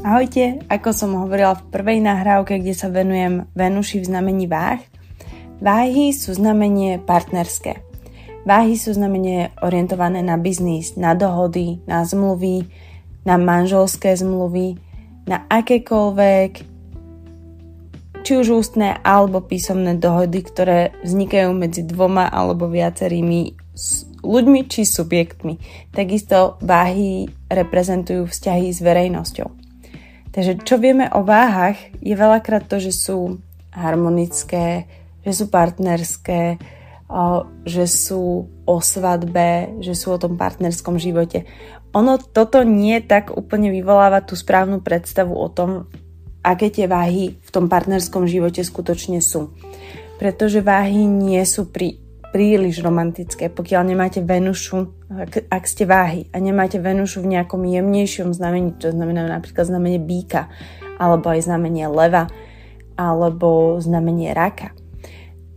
Ahojte, ako som hovorila v prvej nahrávke, kde sa venujem Venuši v znamení váh, váhy sú znamenie partnerské. Váhy sú znamenie orientované na biznis, na dohody, na zmluvy, na manželské zmluvy, na akékoľvek či už ústne alebo písomné dohody, ktoré vznikajú medzi dvoma alebo viacerými ľuďmi či subjektmi. Takisto váhy reprezentujú vzťahy s verejnosťou. Takže čo vieme o váhach je veľakrát to, že sú harmonické, že sú partnerské, že sú o svadbe, že sú o tom partnerskom živote. Ono toto nie tak úplne vyvoláva tú správnu predstavu o tom, aké tie váhy v tom partnerskom živote skutočne sú. Pretože váhy nie sú pri príliš romantické. Pokiaľ nemáte Venušu, ak, ak ste váhy a nemáte Venušu v nejakom jemnejšom znamení, čo znamená napríklad znamenie býka, alebo aj znamenie leva, alebo znamenie raka,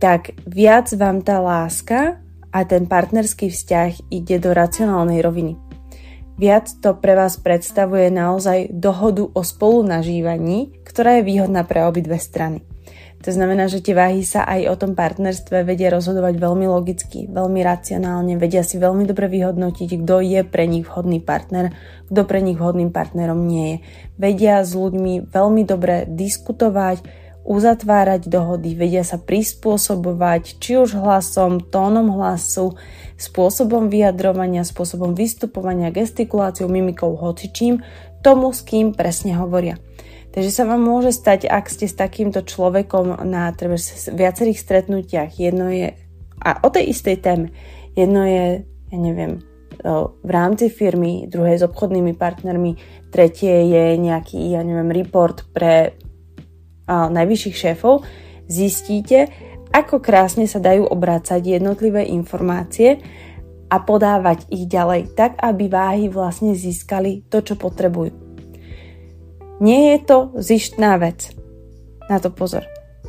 tak viac vám tá láska a ten partnerský vzťah ide do racionálnej roviny. Viac to pre vás predstavuje naozaj dohodu o spolunažívaní, ktorá je výhodná pre obidve strany. To znamená, že tie váhy sa aj o tom partnerstve vedia rozhodovať veľmi logicky, veľmi racionálne, vedia si veľmi dobre vyhodnotiť, kto je pre nich vhodný partner, kto pre nich vhodným partnerom nie je. Vedia s ľuďmi veľmi dobre diskutovať, uzatvárať dohody, vedia sa prispôsobovať či už hlasom, tónom hlasu, spôsobom vyjadrovania, spôsobom vystupovania, gestikuláciou, mimikou, hocičím, tomu, s kým presne hovoria. Takže sa vám môže stať, ak ste s takýmto človekom na treba, viacerých stretnutiach, jedno je, a o tej istej téme, jedno je, ja neviem, v rámci firmy, druhé s obchodnými partnermi, tretie je nejaký, ja neviem, report pre a, najvyšších šéfov, zistíte, ako krásne sa dajú obrácať jednotlivé informácie a podávať ich ďalej, tak aby váhy vlastne získali to, čo potrebujú. Nie je to zištná vec. Na to pozor.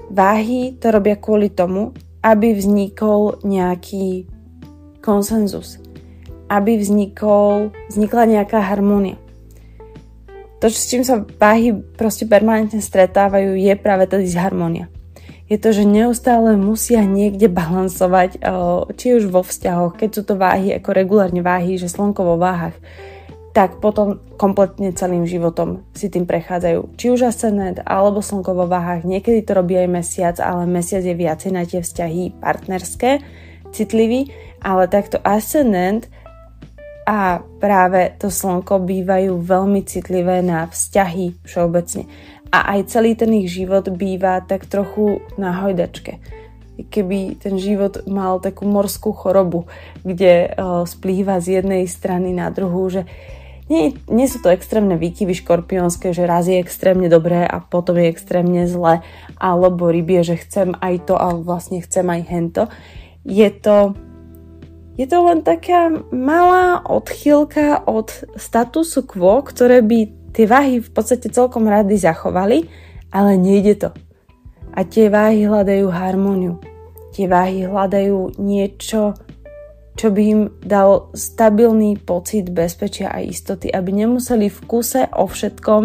Váhy to robia kvôli tomu, aby vznikol nejaký konsenzus. Aby vznikol, vznikla nejaká harmónia. To, s čím sa váhy proste permanentne stretávajú, je práve tá disharmónia. Je to, že neustále musia niekde balansovať, či už vo vzťahoch, keď sú to váhy, ako regulárne váhy, že slnko vo váhach, tak potom kompletne celým životom si tým prechádzajú. Či už ascendent alebo slnko vo váhach, niekedy to robí aj mesiac, ale mesiac je viacej na tie vzťahy partnerské, citlivý, ale takto ascendent a práve to slnko bývajú veľmi citlivé na vzťahy všeobecne. A aj celý ten ich život býva tak trochu na hojdačke keby ten život mal takú morskú chorobu, kde uh, splýva z jednej strany na druhú, že nie, nie sú to extrémne výkyvy škorpionské, že raz je extrémne dobré a potom je extrémne zle, alebo rybie, že chcem aj to a vlastne chcem aj hento. Je to, je to len taká malá odchýlka od statusu quo, ktoré by tie váhy v podstate celkom rady zachovali, ale nejde to. A tie váhy hľadajú harmóniu. Tie váhy hľadajú niečo, čo by im dal stabilný pocit bezpečia a istoty, aby nemuseli v kuse o všetkom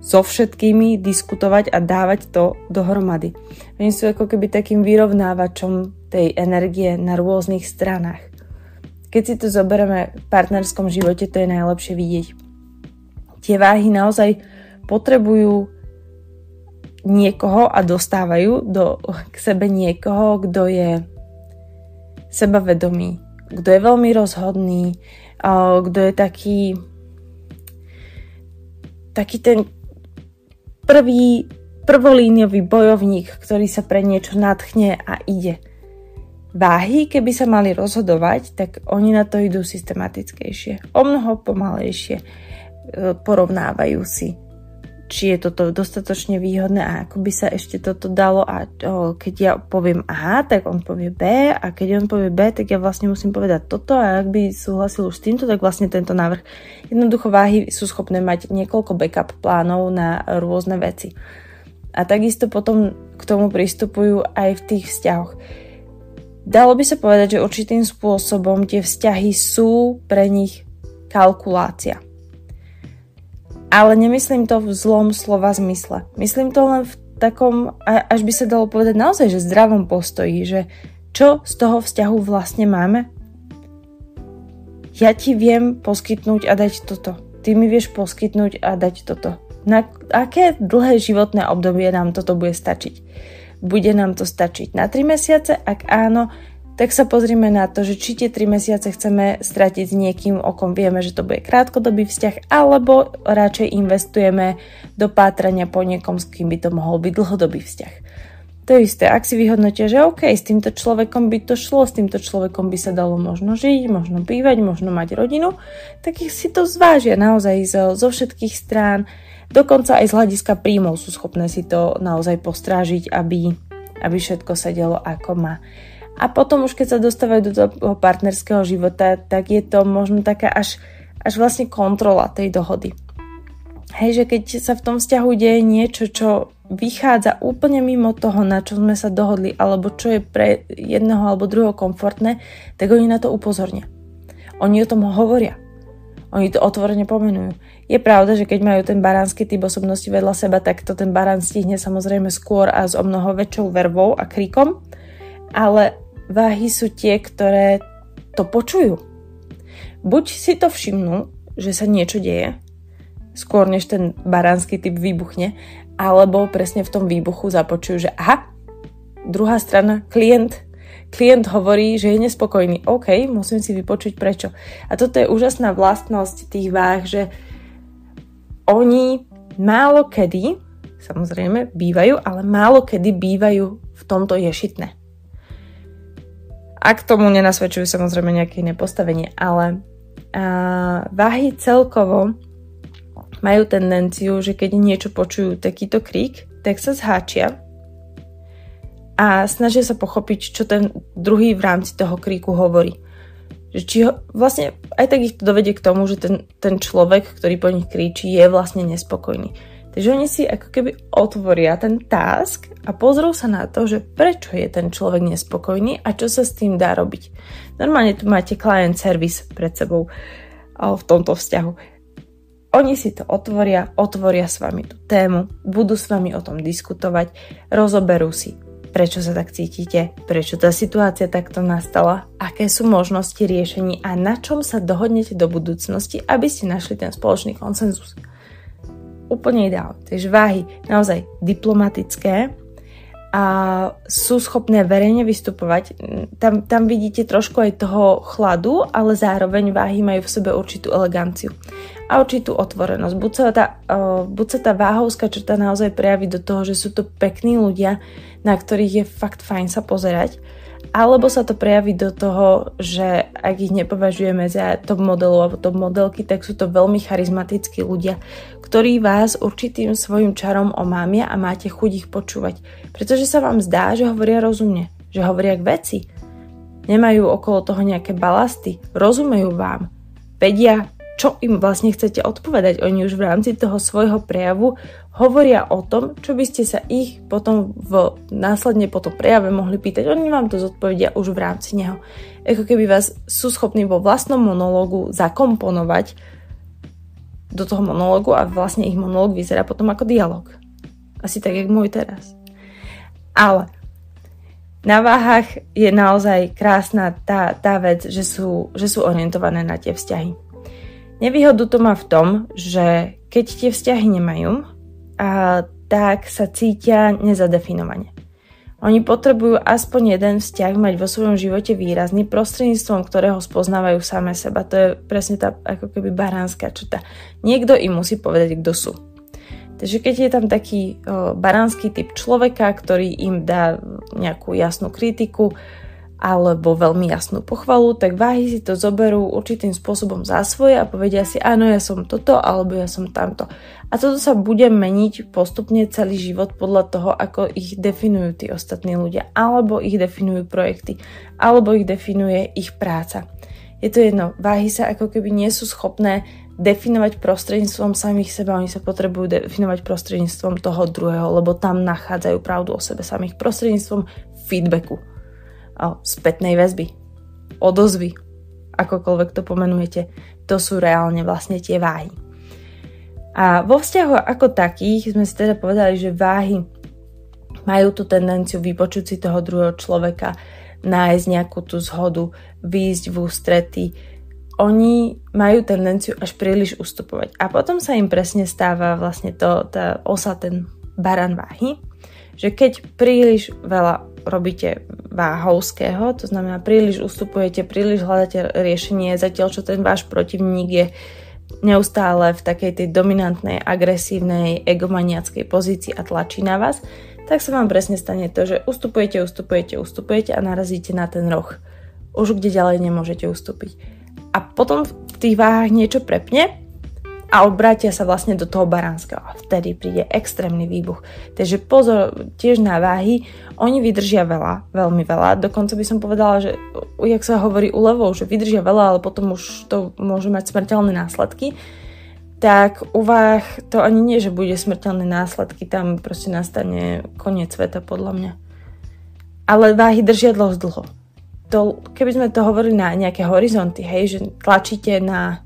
so všetkými diskutovať a dávať to dohromady. Oni sú ako keby takým vyrovnávačom tej energie na rôznych stranách. Keď si to zoberieme v partnerskom živote, to je najlepšie vidieť. Tie váhy naozaj potrebujú niekoho a dostávajú do, k sebe niekoho, kto je sebavedomý, kto je veľmi rozhodný, kto je taký taký ten prvý, prvolíniový bojovník, ktorý sa pre niečo natchne a ide. Váhy, keby sa mali rozhodovať, tak oni na to idú systematickejšie, o mnoho pomalejšie, e, porovnávajú si či je toto dostatočne výhodné a ako by sa ešte toto dalo a o, keď ja poviem A, tak on povie B a keď on povie B, tak ja vlastne musím povedať toto a ak by súhlasil už s týmto, tak vlastne tento návrh. Jednoducho váhy sú schopné mať niekoľko backup plánov na rôzne veci. A takisto potom k tomu pristupujú aj v tých vzťahoch. Dalo by sa povedať, že určitým spôsobom tie vzťahy sú pre nich kalkulácia Ale nemyslím to v zlom slova zmysle. Myslím to len v takom, až by sa dalo povedať naozaj, že zdravom postoji, že čo z toho vzťahu vlastne máme? Ja ti viem poskytnúť a dať toto. Ty mi vieš poskytnúť a dať toto. Na aké dlhé životné obdobie nám toto bude stačiť? Bude nám to stačiť na 3 mesiace? Ak áno, tak sa pozrime na to, že či tie 3 mesiace chceme stratiť s niekým, o kom vieme, že to bude krátkodobý vzťah, alebo radšej investujeme do pátrania po niekom, s kým by to mohol byť dlhodobý vzťah. To isté, ak si vyhodnotia, že OK, s týmto človekom by to šlo, s týmto človekom by sa dalo možno žiť, možno bývať, možno mať rodinu, tak ich si to zvážia naozaj zo, zo všetkých strán, dokonca aj z hľadiska príjmov sú schopné si to naozaj postrážiť, aby, aby všetko sedelo ako má. A potom už keď sa dostávajú do toho partnerského života, tak je to možno taká až, až vlastne kontrola tej dohody. Hej, že keď sa v tom vzťahu deje niečo, čo vychádza úplne mimo toho, na čo sme sa dohodli, alebo čo je pre jedného alebo druhého komfortné, tak oni na to upozornia. Oni o tom hovoria. Oni to otvorene pomenujú. Je pravda, že keď majú ten baránsky typ osobnosti vedľa seba, tak to ten barán stihne samozrejme skôr a s o mnoho väčšou vervou a krikom, ale váhy sú tie, ktoré to počujú. Buď si to všimnú, že sa niečo deje, skôr než ten baránsky typ vybuchne, alebo presne v tom výbuchu započujú, že aha, druhá strana, klient, klient hovorí, že je nespokojný. OK, musím si vypočuť prečo. A toto je úžasná vlastnosť tých váh, že oni málo kedy, samozrejme bývajú, ale málo kedy bývajú v tomto ješitné. Ak tomu nenasvedčujú samozrejme nejaké iné postavenie, ale a, váhy celkovo majú tendenciu, že keď niečo počujú takýto krík, tak sa zháčia a snažia sa pochopiť, čo ten druhý v rámci toho kríku hovorí. Že či ho, vlastne aj tak ich to dovedie k tomu, že ten, ten človek, ktorý po nich kríči, je vlastne nespokojný. Takže oni si ako keby otvoria ten task a pozrú sa na to, že prečo je ten človek nespokojný a čo sa s tým dá robiť. Normálne tu máte client service pred sebou v tomto vzťahu. Oni si to otvoria, otvoria s vami tú tému, budú s vami o tom diskutovať, rozoberú si, prečo sa tak cítite, prečo tá situácia takto nastala, aké sú možnosti riešení a na čom sa dohodnete do budúcnosti, aby ste našli ten spoločný konsenzus úplne ideálne. Takže váhy naozaj diplomatické a sú schopné verejne vystupovať. Tam, tam vidíte trošku aj toho chladu, ale zároveň váhy majú v sebe určitú eleganciu a určitú otvorenosť. Buď sa tá, uh, buď sa tá váhovská črta naozaj prejaví do toho, že sú to pekní ľudia, na ktorých je fakt fajn sa pozerať, alebo sa to prejaví do toho, že ak ich nepovažujeme za top modelov alebo top modelky, tak sú to veľmi charizmatickí ľudia, ktorí vás určitým svojim čarom omámia a máte chuť ich počúvať. Pretože sa vám zdá, že hovoria rozumne, že hovoria k veci. Nemajú okolo toho nejaké balasty, rozumejú vám, vedia, čo im vlastne chcete odpovedať. Oni už v rámci toho svojho prejavu hovoria o tom, čo by ste sa ich potom v, následne po tom prejave mohli pýtať. Oni vám to zodpovedia už v rámci neho. Ako keby vás sú schopní vo vlastnom monológu zakomponovať do toho monológu a vlastne ich monológ vyzerá potom ako dialog. Asi tak, jak môj teraz. Ale na váhach je naozaj krásna tá, tá vec, že sú, že sú orientované na tie vzťahy Nevýhodu to má v tom, že keď tie vzťahy nemajú, a tak sa cítia nezadefinovane. Oni potrebujú aspoň jeden vzťah mať vo svojom živote výrazný, prostredníctvom ktorého spoznávajú same seba. To je presne tá ako keby baránska črta. Niekto im musí povedať, kto sú. Takže keď je tam taký o, baránsky typ človeka, ktorý im dá nejakú jasnú kritiku, alebo veľmi jasnú pochvalu, tak váhy si to zoberú určitým spôsobom za svoje a povedia si, áno, ja som toto, alebo ja som tamto. A toto sa bude meniť postupne celý život podľa toho, ako ich definujú tí ostatní ľudia, alebo ich definujú projekty, alebo ich definuje ich práca. Je to jedno, váhy sa ako keby nie sú schopné definovať prostredníctvom samých seba, oni sa potrebujú definovať prostredníctvom toho druhého, lebo tam nachádzajú pravdu o sebe samých, prostredníctvom feedbacku spätnej väzby, odozvy, akokoľvek to pomenujete, to sú reálne vlastne tie váhy. A vo vzťahu ako takých sme si teda povedali, že váhy majú tú tendenciu vypočuť si toho druhého človeka, nájsť nejakú tú zhodu, výjsť v ústrety. Oni majú tendenciu až príliš ustupovať. A potom sa im presne stáva vlastne to, tá osa, ten baran váhy, že keď príliš veľa robíte váhovského, to znamená príliš ustupujete, príliš hľadáte riešenie, zatiaľ čo ten váš protivník je neustále v takej tej dominantnej, agresívnej, egomaniackej pozícii a tlačí na vás, tak sa vám presne stane to, že ustupujete, ustupujete, ustupujete a narazíte na ten roh. Už kde ďalej nemôžete ustúpiť. A potom v tých váhach niečo prepne a obrátia sa vlastne do toho baránskeho a vtedy príde extrémny výbuch. Takže pozor tiež na váhy, oni vydržia veľa, veľmi veľa, dokonca by som povedala, že jak sa hovorí u levov, že vydržia veľa, ale potom už to môže mať smrteľné následky, tak u váh to ani nie, že bude smrteľné následky, tam proste nastane koniec sveta podľa mňa. Ale váhy držia dlho dlho. To, keby sme to hovorili na nejaké horizonty, hej, že tlačíte na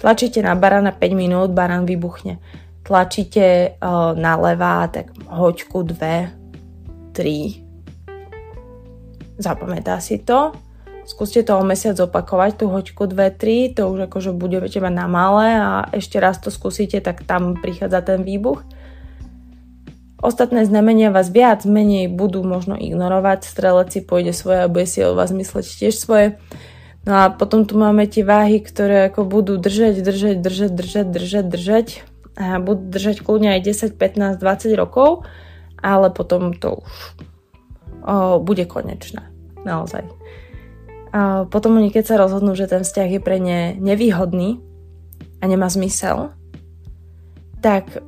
Tlačíte na barana 5 minút, baran vybuchne. Tlačíte uh, na levá, tak hoďku 2, 3. Zapamätá si to. Skúste to o mesiac opakovať, tú hoďku 2, 3, to už akože budete mať na malé a ešte raz to skúsite, tak tam prichádza ten výbuch. Ostatné znamenia vás viac menej budú možno ignorovať, strelec si pôjde svoje a bude si o vás mysleť tiež svoje. No a potom tu máme tie váhy, ktoré ako budú držať, držať, držať, držať, držať, držať a budú držať kľudne aj 10, 15, 20 rokov, ale potom to už o, bude konečné. Naozaj. A potom oni keď sa rozhodnú, že ten vzťah je pre ne nevýhodný a nemá zmysel, tak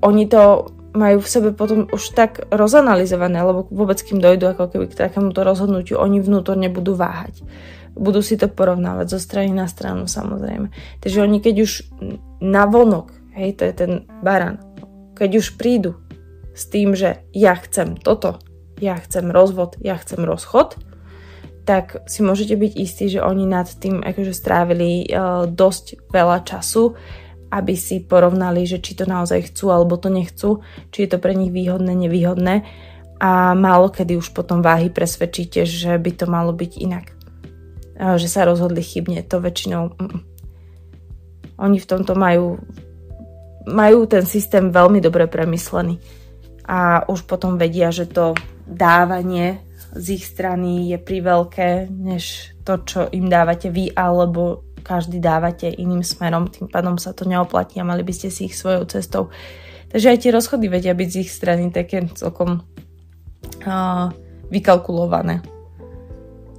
oni to majú v sebe potom už tak rozanalizované, lebo vôbec kým dojdu ako keby k takémuto rozhodnutiu, oni vnútorne budú váhať budú si to porovnávať zo strany na stranu samozrejme. Takže oni keď už na vonok, hej, to je ten baran, keď už prídu s tým, že ja chcem toto, ja chcem rozvod, ja chcem rozchod, tak si môžete byť istí, že oni nad tým akože strávili uh, dosť veľa času, aby si porovnali, že či to naozaj chcú alebo to nechcú, či je to pre nich výhodné, nevýhodné a málo kedy už potom váhy presvedčíte, že by to malo byť inak že sa rozhodli chybne. To väčšinou... Mm, oni v tomto majú, majú ten systém veľmi dobre premyslený. A už potom vedia, že to dávanie z ich strany je priveľké, než to, čo im dávate vy, alebo každý dávate iným smerom, tým pádom sa to neoplatí a mali by ste si ich svojou cestou. Takže aj tie rozchody vedia byť z ich strany také celkom uh, vykalkulované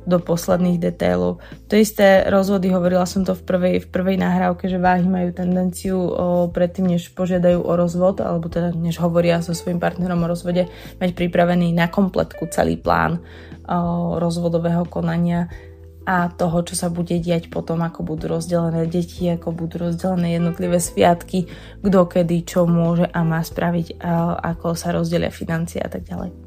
do posledných detailov. To isté rozvody, hovorila som to v prvej, v prvej nahrávke, že váhy majú tendenciu o, predtým, než požiadajú o rozvod, alebo teda než hovoria so svojím partnerom o rozvode, mať pripravený na kompletku celý plán o, rozvodového konania a toho, čo sa bude diať potom, ako budú rozdelené deti, ako budú rozdelené jednotlivé sviatky, kto kedy čo môže a má spraviť, a ako sa rozdelia financie a tak ďalej.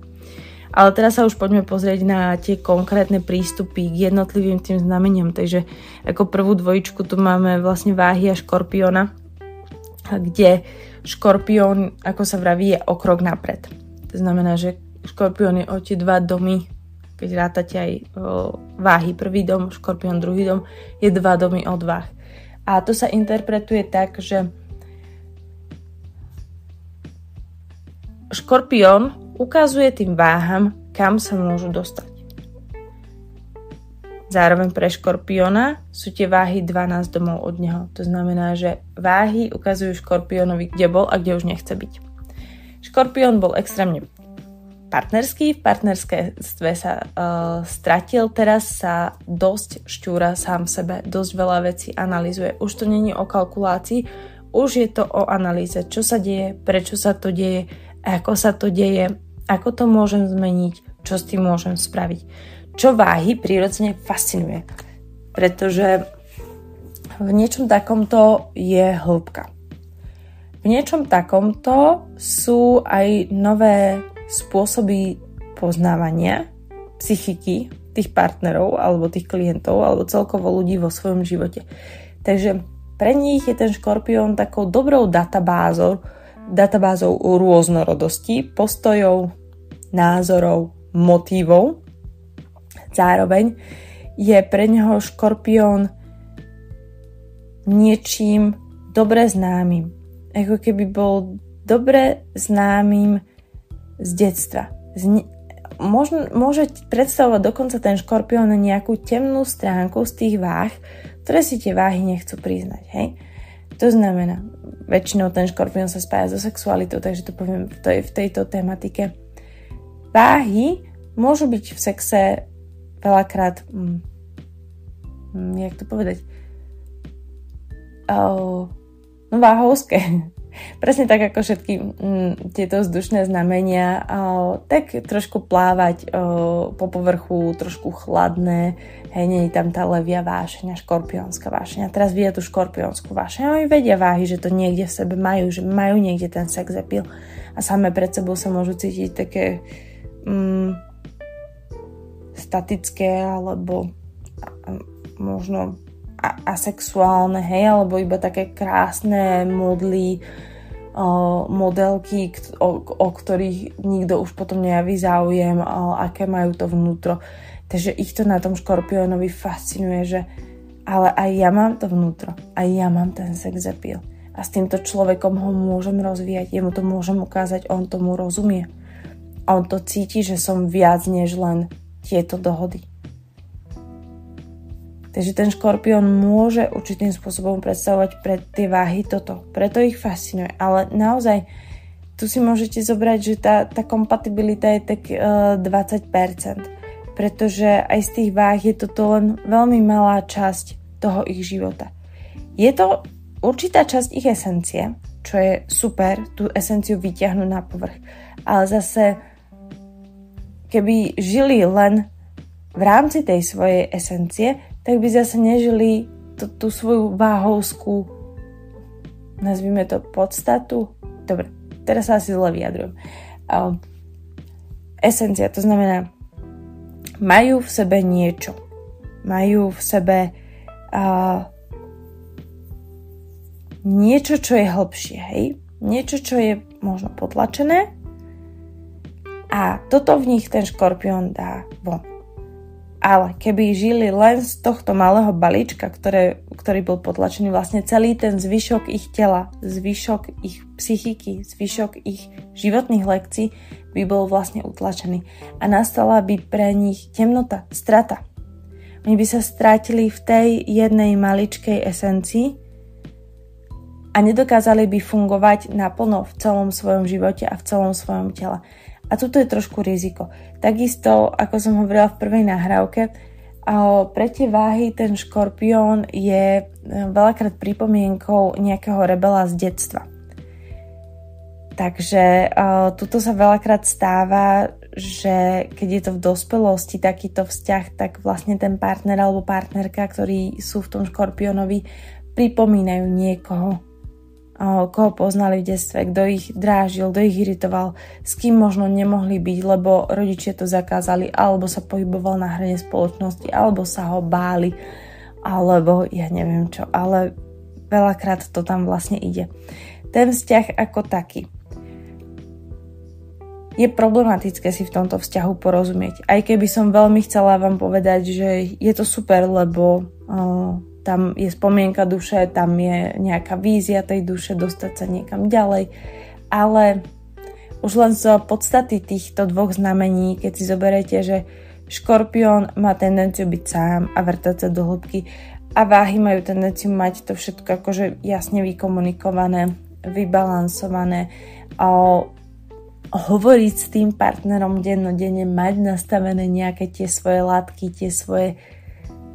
Ale teraz sa už poďme pozrieť na tie konkrétne prístupy k jednotlivým tým znameniam. Takže ako prvú dvojičku tu máme vlastne váhy a škorpiona, kde škorpión, ako sa vraví, je o krok napred. To znamená, že škorpión je o tie dva domy, keď rátate aj váhy prvý dom, škorpión druhý dom, je dva domy od váh. A to sa interpretuje tak, že škorpión ukazuje tým váham, kam sa môžu dostať. Zároveň pre škorpiona sú tie váhy 12 domov od neho. To znamená, že váhy ukazujú škorpiónovi, kde bol a kde už nechce byť. Škorpión bol extrémne partnerský, v partnerstve sa uh, stratil, teraz sa dosť šťúra sám sebe, dosť veľa vecí analizuje. Už to není o kalkulácii, už je to o analýze, čo sa deje, prečo sa to deje, ako sa to deje, ako to môžem zmeniť, čo s tým môžem spraviť. Čo váhy prirodzene fascinuje, pretože v niečom takomto je hĺbka. V niečom takomto sú aj nové spôsoby poznávania psychiky tých partnerov alebo tých klientov alebo celkovo ľudí vo svojom živote. Takže pre nich je ten škorpión takou dobrou databázou, databázou rôznorodosti, postojov, názorov, motívov. Zároveň je pre neho škorpión niečím dobre známym. Ako keby bol dobre známym z detstva. Z, možno, môže predstavovať dokonca ten škorpión nejakú temnú stránku z tých váh, ktoré si tie váhy nechcú priznať. Hej? To znamená, väčšinou ten škorpión sa spája so sexualitou, takže to poviem v, tej, v tejto tematike. Váhy môžu byť v sexe veľakrát, hm, hm, jak to povedať, oh, no váhovské. Presne tak ako všetky mm, tieto vzdušné znamenia, o, tak trošku plávať o, po povrchu, trošku chladné, hej, nie je tam tá levia vášeň a škorpiónska vášeň. A teraz vidia tú škorpiónsku vášeň a oni vedia váhy, že to niekde v sebe majú, že majú niekde ten sex appeal a samé pred sebou sa môžu cítiť také mm, statické alebo možno asexuálne, hej, alebo iba také krásne modly, modelky, o, o ktorých nikto už potom nejaví záujem, aké majú to vnútro. Takže ich to na tom škorpiónovi fascinuje, že ale aj ja mám to vnútro, aj ja mám ten sex appeal. A s týmto človekom ho môžem rozvíjať, jemu to môžem ukázať, on tomu rozumie. On to cíti, že som viac než len tieto dohody. Takže ten škorpión môže určitým spôsobom predstavovať pre tie váhy toto. Preto ich fascinuje. Ale naozaj tu si môžete zobrať, že tá, tá kompatibilita je tak e, 20%. Pretože aj z tých váh je toto len veľmi malá časť toho ich života. Je to určitá časť ich esencie, čo je super, tú esenciu vyťahnuť na povrch. Ale zase, keby žili len v rámci tej svojej esencie, tak by zase nežili tú, tú svoju váhovskú, nazvime to podstatu. Dobre, teraz sa asi zle vyjadrujem. Uh, esencia, to znamená, majú v sebe niečo. Majú v sebe uh, niečo, čo je hlbšie, hej? Niečo, čo je možno potlačené a toto v nich ten škorpión dá von. Ale keby žili len z tohto malého balíčka, ktoré, ktorý bol potlačený, vlastne celý ten zvyšok ich tela, zvyšok ich psychiky, zvyšok ich životných lekcií by bol vlastne utlačený. A nastala by pre nich temnota, strata. Oni by sa strátili v tej jednej maličkej esencii a nedokázali by fungovať naplno v celom svojom živote a v celom svojom tele. A toto je trošku riziko. Takisto, ako som hovorila v prvej nahrávke, pre tie váhy ten škorpión je e, veľakrát pripomienkou nejakého rebela z detstva. Takže uh, tuto sa veľakrát stáva, že keď je to v dospelosti takýto vzťah, tak vlastne ten partner alebo partnerka, ktorí sú v tom škorpiónovi, pripomínajú niekoho, koho poznali v detstve, kto ich drážil, kto ich iritoval, s kým možno nemohli byť, lebo rodičia to zakázali, alebo sa pohyboval na hrane spoločnosti, alebo sa ho báli, alebo ja neviem čo, ale veľakrát to tam vlastne ide. Ten vzťah ako taký. Je problematické si v tomto vzťahu porozumieť. Aj keby som veľmi chcela vám povedať, že je to super, lebo uh, tam je spomienka duše, tam je nejaká vízia tej duše, dostať sa niekam ďalej, ale už len z podstaty týchto dvoch znamení, keď si zoberiete, že škorpión má tendenciu byť sám a vrtať sa do hĺbky a váhy majú tendenciu mať to všetko akože jasne vykomunikované, vybalansované, a hovoriť s tým partnerom dennodenne, mať nastavené nejaké tie svoje látky, tie svoje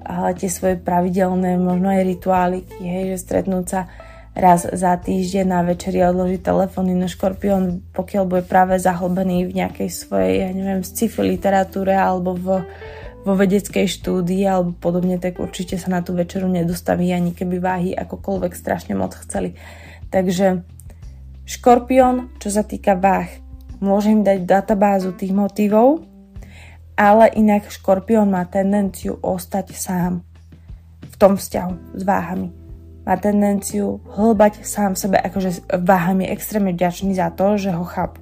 tie svoje pravidelné, možno aj rituáliky, hej, že stretnúť sa raz za týždeň na večeri a odložiť telefóny na škorpión, pokiaľ bude práve zahlbený v nejakej svojej, ja neviem, sci-fi literatúre alebo v, vo vedeckej štúdii alebo podobne, tak určite sa na tú večeru nedostaví ani keby váhy akokoľvek strašne moc chceli. Takže škorpión, čo sa týka váh, môžem dať databázu tých motivov, ale inak škorpión má tendenciu ostať sám v tom vzťahu s váhami. má tendenciu hlbať sám sebe, akože váha mi extrémne vďačný za to, že ho chápu.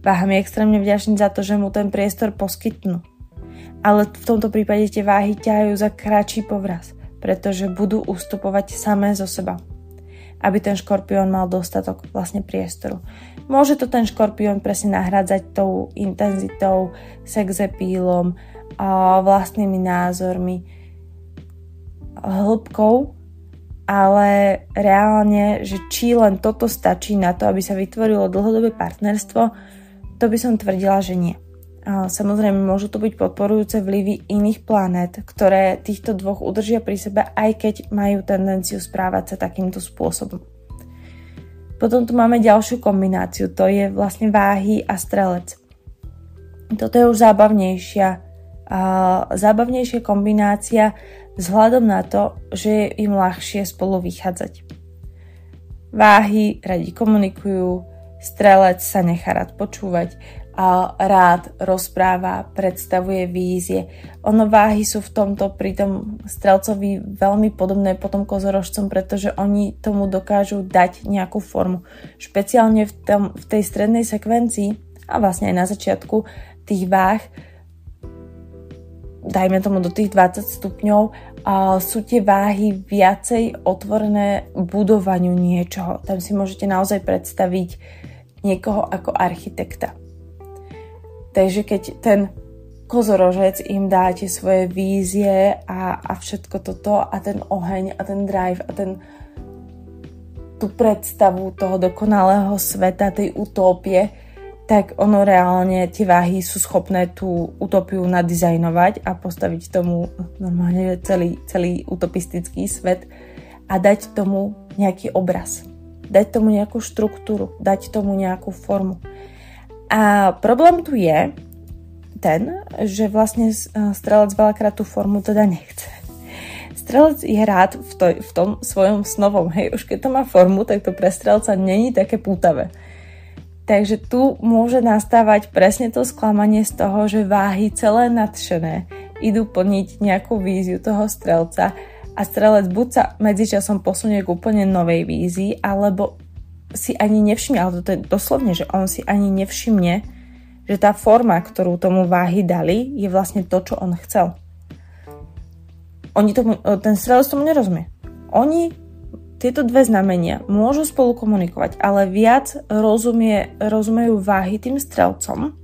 Váha mi extrémne vďačný za to, že mu ten priestor poskytnú. Ale v tomto prípade tie váhy ťahajú za kratší povraz, pretože budú ustupovať samé zo seba aby ten škorpión mal dostatok vlastne priestoru. Môže to ten škorpión presne nahradzať tou intenzitou, sexepílom, vlastnými názormi, hĺbkou, ale reálne, že či len toto stačí na to, aby sa vytvorilo dlhodobé partnerstvo, to by som tvrdila, že nie. Samozrejme, môžu to byť podporujúce vlivy iných planét, ktoré týchto dvoch udržia pri sebe, aj keď majú tendenciu správať sa takýmto spôsobom. Potom tu máme ďalšiu kombináciu, to je vlastne váhy a strelec. Toto je už zábavnejšia, zábavnejšia kombinácia vzhľadom na to, že je im ľahšie spolu vychádzať. Váhy radi komunikujú, strelec sa nechá rád počúvať a rád rozpráva, predstavuje vízie. Ono váhy sú v tomto pri tom strelcovi veľmi podobné potom kozorožcom, pretože oni tomu dokážu dať nejakú formu. Špeciálne v, tom, v tej strednej sekvencii a vlastne aj na začiatku tých váh dajme tomu do tých 20 stupňov, a sú tie váhy viacej otvorené budovaniu niečoho. Tam si môžete naozaj predstaviť niekoho ako architekta. Takže keď ten kozorožec im dá tie svoje vízie a, a všetko toto a ten oheň a ten drive a ten tú predstavu toho dokonalého sveta, tej utópie, tak ono reálne, tie váhy sú schopné tú utopiu nadizajnovať a postaviť tomu normálne celý, celý utopistický svet a dať tomu nejaký obraz. Dať tomu nejakú štruktúru, dať tomu nejakú formu. A problém tu je ten, že vlastne strelec veľakrát tú formu teda nechce. Strelec je rád v, to, v tom svojom snovom, hej, už keď to má formu, tak to pre strelca není také pútavé. Takže tu môže nastávať presne to sklamanie z toho, že váhy celé nadšené idú plniť nejakú víziu toho strelca a strelec buď sa medzičasom posunie k úplne novej vízii, alebo si ani nevšimne, ale to je doslovne, že on si ani nevšimne, že tá forma, ktorú tomu váhy dali, je vlastne to, čo on chcel. Oni tomu, ten strelec tomu nerozumie. Oni, tieto dve znamenia, môžu spolu komunikovať, ale viac rozumie, rozumejú váhy tým strelcom,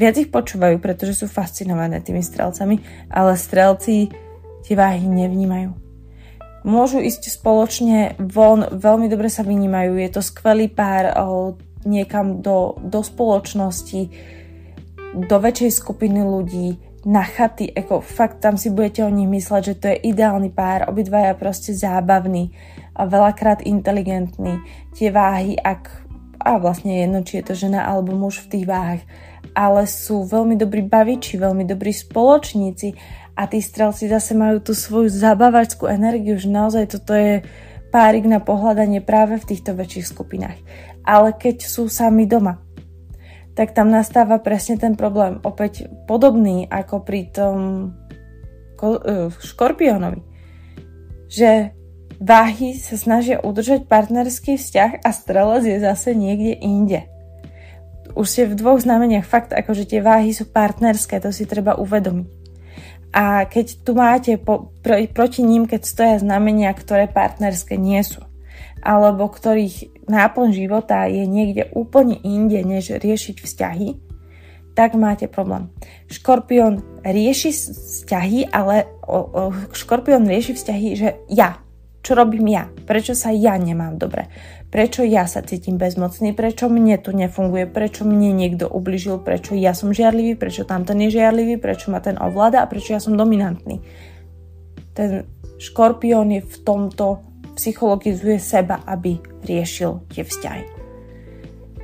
viac ich počúvajú, pretože sú fascinované tými strelcami, ale strelci tie váhy nevnímajú. Môžu ísť spoločne von, veľmi dobre sa vynímajú, je to skvelý pár o, niekam do, do spoločnosti, do väčšej skupiny ľudí, na chaty, ako fakt tam si budete o nich mysleť, že to je ideálny pár, obidvaja proste zábavný a veľakrát inteligentný. Tie váhy, ak, a vlastne jedno, či je to žena alebo muž v tých váhach, ale sú veľmi dobrí baviči, veľmi dobrí spoločníci a tí strelci zase majú tú svoju zabavačskú energiu, že naozaj toto je párik na pohľadanie práve v týchto väčších skupinách. Ale keď sú sami doma, tak tam nastáva presne ten problém. Opäť podobný ako pri tom e, škorpiónovi. Že váhy sa snažia udržať partnerský vzťah a strelec je zase niekde inde. Už ste v dvoch znameniach fakt, akože tie váhy sú partnerské, to si treba uvedomiť. A keď tu máte po, pro, proti ním, keď stoja znamenia, ktoré partnerské nie sú, alebo ktorých náplň života je niekde úplne inde, než riešiť vzťahy, tak máte problém. Škorpión rieši vzťahy, ale o, o, škorpión rieši vzťahy, že ja, čo robím ja, prečo sa ja nemám dobre, Prečo ja sa cítim bezmocný, prečo mne tu nefunguje, prečo mne niekto ubližil, prečo ja som žiarlivý, prečo tamten je žiarlivý, prečo ma ten ovláda? A prečo ja som dominantný. Ten škorpión je v tomto, psychologizuje seba, aby riešil tie vzťahy.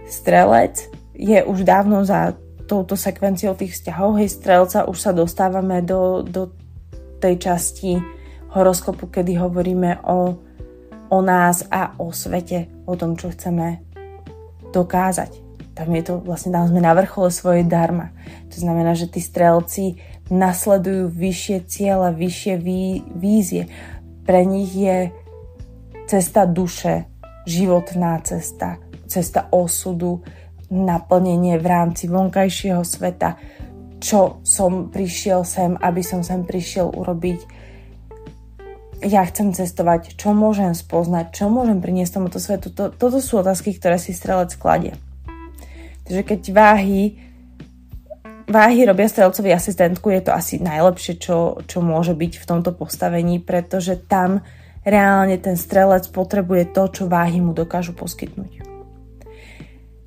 Strelec je už dávno za touto sekvenciou tých vzťahov. Hej, strelca už sa dostávame do, do tej časti horoskopu, kedy hovoríme o o nás a o svete, o tom, čo chceme dokázať. Tam je to vlastne, tam sme na vrchole svojej darma. To znamená, že tí strelci nasledujú vyššie ciele, vyššie vý, vízie. Pre nich je cesta duše, životná cesta, cesta osudu, naplnenie v rámci vonkajšieho sveta, čo som prišiel sem, aby som sem prišiel urobiť. Ja chcem cestovať, čo môžem spoznať, čo môžem priniesť tomuto svetu. To, toto sú otázky, ktoré si strelec kladie. Takže keď váhy váhy robia strelcovi asistentku, je to asi najlepšie, čo, čo môže byť v tomto postavení, pretože tam reálne ten strelec potrebuje to, čo váhy mu dokážu poskytnúť.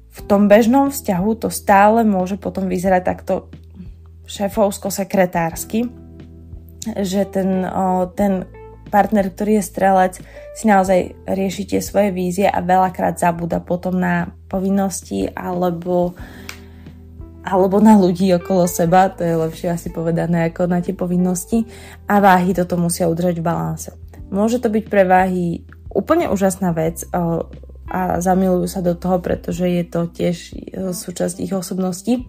V tom bežnom vzťahu to stále môže potom vyzerať takto šéfovsko-sekretársky, že ten, ten partner, ktorý je strelec, si naozaj rieši tie svoje vízie a veľakrát zabúda potom na povinnosti alebo alebo na ľudí okolo seba, to je lepšie asi povedané ako na tie povinnosti a váhy toto musia udržať v balanse. Môže to byť pre váhy úplne úžasná vec a zamilujú sa do toho, pretože je to tiež súčasť ich osobnosti,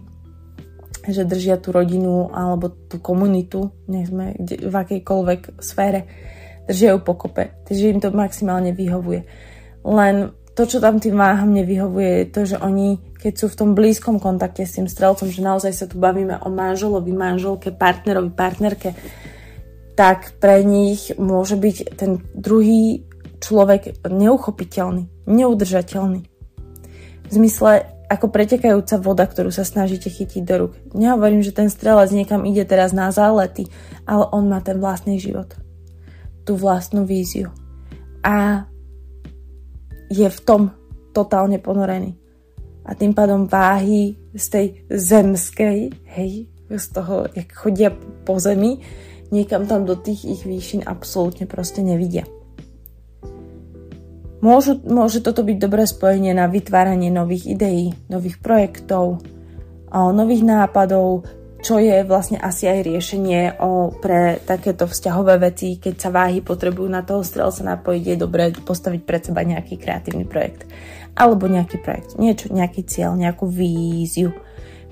že držia tú rodinu alebo tú komunitu, nech sme v akejkoľvek sfére, držia ju pokope, takže im to maximálne vyhovuje. Len to, čo tam tým váham nevyhovuje, je to, že oni, keď sú v tom blízkom kontakte s tým strelcom, že naozaj sa tu bavíme o manželovi, manželke, partnerovi, partnerke, tak pre nich môže byť ten druhý človek neuchopiteľný, neudržateľný. V zmysle ako pretekajúca voda, ktorú sa snažíte chytiť do rúk. Nehovorím, že ten strelec niekam ide teraz na zálety, ale on má ten vlastný život. Tú vlastnú víziu. A je v tom totálne ponorený. A tým pádom váhy z tej zemskej, hej, z toho, jak chodia po zemi, niekam tam do tých ich výšin absolútne proste nevidia. Môžu, môže toto byť dobré spojenie na vytváranie nových ideí, nových projektov, nových nápadov, čo je vlastne asi aj riešenie o, pre takéto vzťahové veci, keď sa váhy potrebujú na toho strelca napojiť, je dobré postaviť pred seba nejaký kreatívny projekt. Alebo nejaký projekt, niečo, nejaký cieľ, nejakú víziu,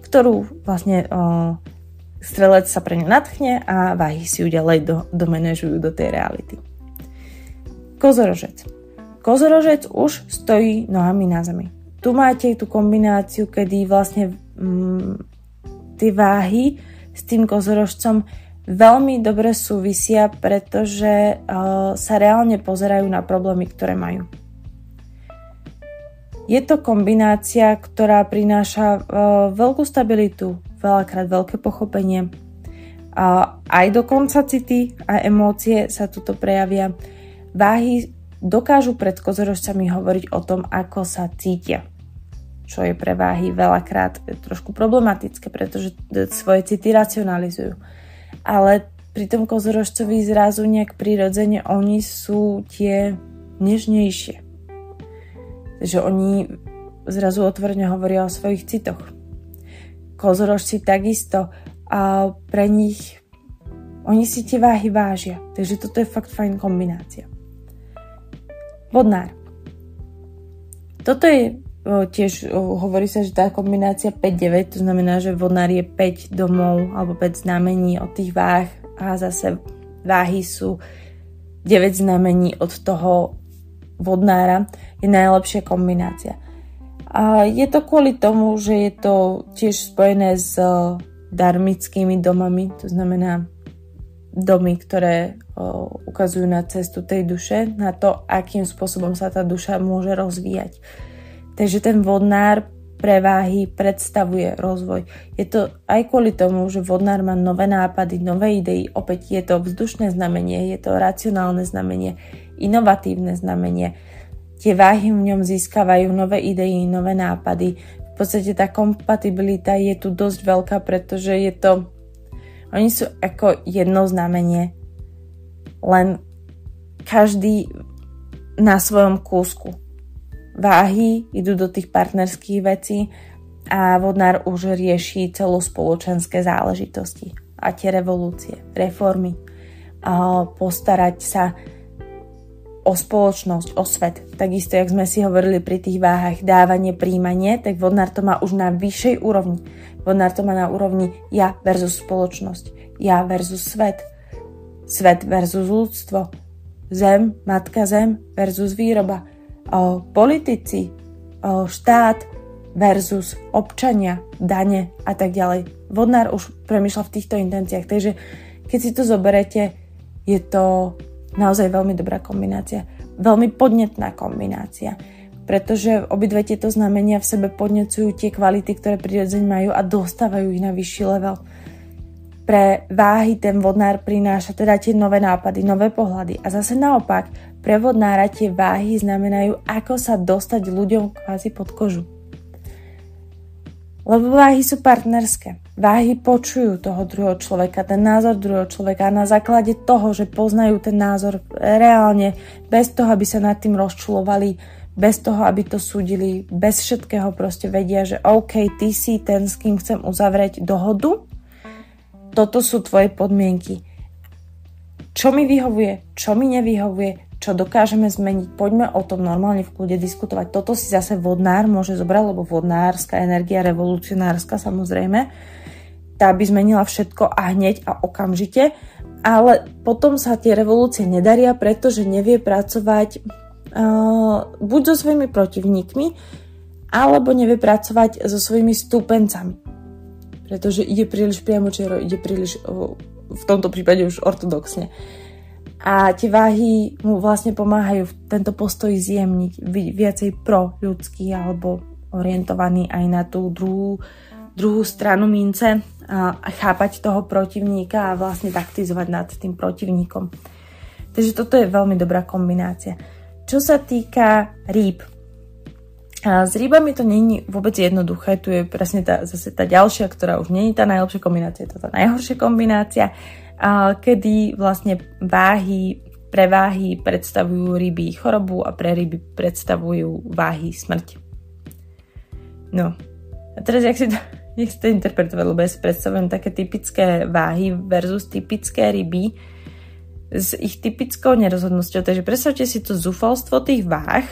ktorú vlastne o, strelec sa pre ňu natchne a váhy si ju ďalej do, domenežujú do tej reality. Kozorožec. Kozorožec už stojí nohami na zemi. Tu máte tú kombináciu, kedy vlastne mm, tie váhy s tým kozorožcom veľmi dobre súvisia, pretože uh, sa reálne pozerajú na problémy, ktoré majú. Je to kombinácia, ktorá prináša uh, veľkú stabilitu, veľakrát veľké pochopenie. Aj dokonca city a emócie sa tuto prejavia. Váhy dokážu pred kozorožcami hovoriť o tom, ako sa cítia čo je pre váhy veľakrát trošku problematické, pretože svoje city racionalizujú. Ale pri tom kozorožcovi zrazu nejak prirodzene oni sú tie nežnejšie. Takže oni zrazu otvorene hovoria o svojich citoch. Kozorožci takisto a pre nich oni si tie váhy vážia. Takže toto je fakt fajn kombinácia. Vodnár. Toto je tiež hovorí sa, že tá kombinácia 5-9, to znamená, že vodnár je 5 domov alebo 5 znamení od tých váh a zase váhy sú 9 znamení od toho vodnára, je najlepšia kombinácia. A je to kvôli tomu, že je to tiež spojené s darmickými domami, to znamená domy, ktoré o, ukazujú na cestu tej duše, na to, akým spôsobom sa tá duša môže rozvíjať. Takže ten vodnár preváhy predstavuje rozvoj. Je to aj kvôli tomu, že vodnár má nové nápady, nové idei. Opäť je to vzdušné znamenie, je to racionálne znamenie, inovatívne znamenie. Tie váhy v ňom získavajú nové idei, nové nápady. V podstate tá kompatibilita je tu dosť veľká, pretože je to... Oni sú ako jedno znamenie, len každý na svojom kúsku váhy, idú do tých partnerských vecí a vodnár už rieši celospoločenské záležitosti a tie revolúcie, reformy, a postarať sa o spoločnosť, o svet. Takisto, jak sme si hovorili pri tých váhach dávanie, príjmanie, tak vodnár to má už na vyššej úrovni. Vodnár to má na úrovni ja versus spoločnosť, ja versus svet, svet versus ľudstvo, zem, matka zem versus výroba, politici, štát versus občania, dane a tak ďalej. Vodnár už premyšľa v týchto intenciách, takže keď si to zoberete, je to naozaj veľmi dobrá kombinácia. Veľmi podnetná kombinácia pretože obidve tieto znamenia v sebe podnecujú tie kvality, ktoré prirodzeň majú a dostávajú ich na vyšší level. Pre váhy ten vodnár prináša teda tie nové nápady, nové pohľady a zase naopak, pre vodnára tie váhy znamenajú, ako sa dostať ľuďom kvázi pod kožu. Lebo váhy sú partnerské. Váhy počujú toho druhého človeka, ten názor druhého človeka a na základe toho, že poznajú ten názor reálne, bez toho, aby sa nad tým rozčulovali, bez toho, aby to súdili, bez všetkého proste vedia, že OK, ty si ten, s kým chcem uzavrieť dohodu, toto sú tvoje podmienky. Čo mi vyhovuje, čo mi nevyhovuje, čo dokážeme zmeniť, poďme o tom normálne v kľude diskutovať. Toto si zase vodnár môže zobrať, lebo vodnárska energia, revolucionárska samozrejme, tá by zmenila všetko a hneď a okamžite, ale potom sa tie revolúcie nedaria, pretože nevie pracovať uh, buď so svojimi protivníkmi, alebo nevie pracovať so svojimi stúpencami. Pretože ide príliš priamo čiero, ide príliš uh, v tomto prípade už ortodoxne. A tie váhy mu vlastne pomáhajú tento postoj zjemniť, byť viacej pro ľudský alebo orientovaný aj na tú druhú, druhú stranu mince a, chápať toho protivníka a vlastne taktizovať nad tým protivníkom. Takže toto je veľmi dobrá kombinácia. Čo sa týka rýb, a s rýbami to není vôbec jednoduché, tu je presne tá, zase tá ďalšia, ktorá už není tá najlepšia kombinácia, je to tá najhoršia kombinácia, kedy vlastne váhy, pre váhy predstavujú ryby chorobu a pre ryby predstavujú váhy smrť. No, a teraz jak si to, jak si to interpretovať, lebo ja si predstavujem také typické váhy versus typické ryby, s ich typickou nerozhodnosťou. Takže predstavte si to zúfalstvo tých váh,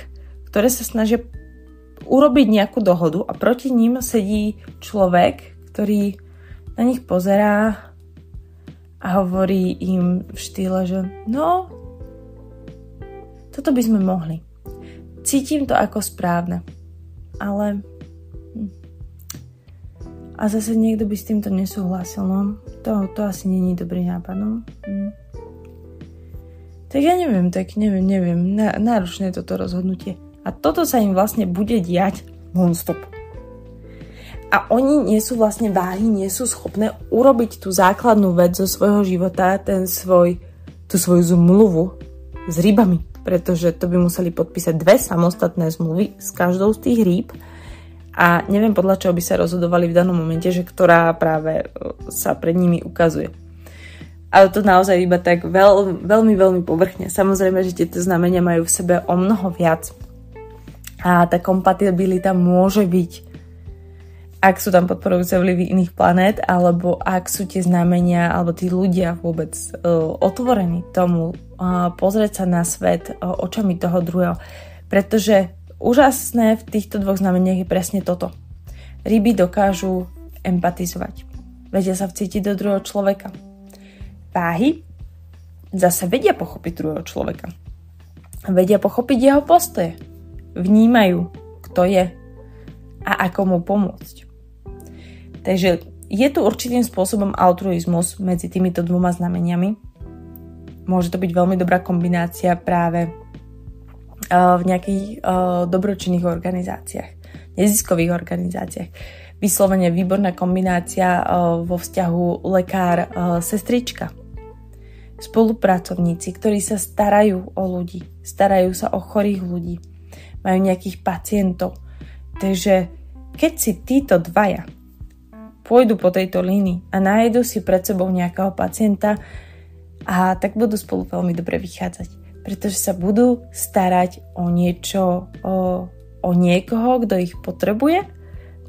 ktoré sa snažia urobiť nejakú dohodu a proti ním sedí človek, ktorý na nich pozerá a hovorí im v štýle, že no, toto by sme mohli. Cítim to ako správne, ale a zase niekto by s týmto nesúhlasil, no. To, to asi není dobrý nápad, no. Hm. Tak ja neviem, tak neviem, neviem. Náročné toto rozhodnutie. A toto sa im vlastne bude diať non-stop. A oni nie sú vlastne váhy, nie sú schopné urobiť tú základnú vec zo svojho života, ten svoj, tú svoju zmluvu s rybami. Pretože to by museli podpísať dve samostatné zmluvy s každou z tých rýb. A neviem podľa čoho by sa rozhodovali v danom momente, že ktorá práve sa pred nimi ukazuje ale to naozaj iba tak veľ, veľmi, veľmi povrchne. Samozrejme, že tieto znamenia majú v sebe o mnoho viac. A tá kompatibilita môže byť, ak sú tam podporujúce vlivy iných planét, alebo ak sú tie znamenia, alebo tí ľudia vôbec uh, otvorení tomu uh, pozrieť sa na svet uh, očami toho druhého. Pretože úžasné v týchto dvoch znameniach je presne toto. Ryby dokážu empatizovať. Vedia sa vcítiť do druhého človeka váhy zase vedia pochopiť druhého človeka. Vedia pochopiť jeho postoje. Vnímajú, kto je a ako mu pomôcť. Takže je tu určitým spôsobom altruizmus medzi týmito dvoma znameniami. Môže to byť veľmi dobrá kombinácia práve v nejakých dobročinných organizáciách, neziskových organizáciách. Vyslovene výborná kombinácia vo vzťahu lekár-sestrička spolupracovníci, ktorí sa starajú o ľudí, starajú sa o chorých ľudí, majú nejakých pacientov. Takže keď si títo dvaja pôjdu po tejto línii a nájdu si pred sebou nejakého pacienta, a tak budú spolu veľmi dobre vychádzať, pretože sa budú starať o niečo, o, o niekoho, kto ich potrebuje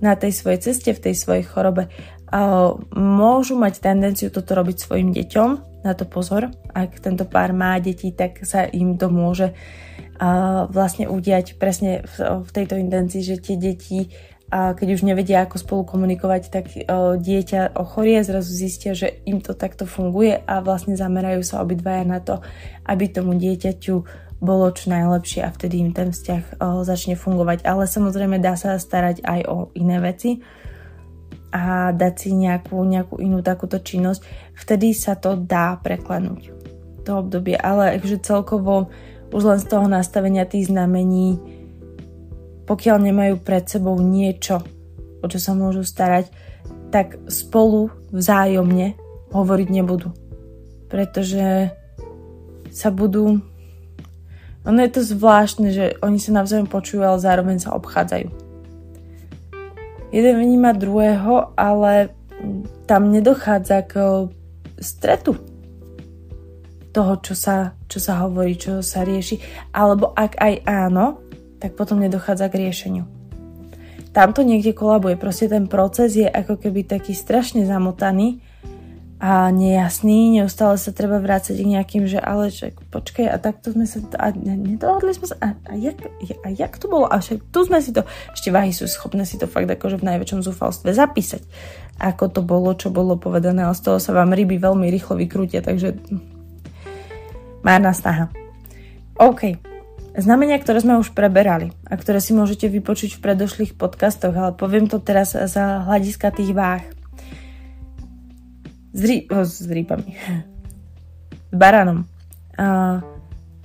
na tej svojej ceste, v tej svojej chorobe. A môžu mať tendenciu toto robiť svojim deťom, na to pozor. Ak tento pár má deti, tak sa im to môže uh, vlastne udiať presne v, v tejto intencii, že tie deti a keď už nevedia, ako spolu komunikovať, tak uh, dieťa ochorie, zrazu zistia, že im to takto funguje a vlastne zamerajú sa obidvaja na to, aby tomu dieťaťu bolo čo najlepšie a vtedy im ten vzťah uh, začne fungovať. Ale samozrejme dá sa starať aj o iné veci a dať si nejakú, nejakú inú takúto činnosť. Vtedy sa to dá preklenúť, to obdobie. Ale akože celkovo už len z toho nastavenia tých znamení pokiaľ nemajú pred sebou niečo, o čo sa môžu starať, tak spolu vzájomne hovoriť nebudú. Pretože sa budú... Ono je to zvláštne, že oni sa navzájom počujú, ale zároveň sa obchádzajú. Jeden vníma druhého, ale tam nedochádza k stretu toho, čo sa, čo sa hovorí, čo sa rieši. Alebo ak aj áno, tak potom nedochádza k riešeniu. Tam to niekde kolabuje, proste ten proces je ako keby taký strašne zamotaný a nejasný, neustále sa treba vrácať k nejakým, že ale že počkaj, a takto sme sa, a nedohodli sme sa, a, a, jak, a jak to bolo, a však tu sme si to, ešte váhy sú schopné si to fakt akože v najväčšom zúfalstve zapísať, ako to bolo, čo bolo povedané, ale z toho sa vám ryby veľmi rýchlo vykrútia, takže márna snaha. OK, Znamenia, ktoré sme už preberali a ktoré si môžete vypočuť v predošlých podcastoch, ale poviem to teraz za hľadiska tých váh. S, rí- oh, s rýbami. S baránom. Uh,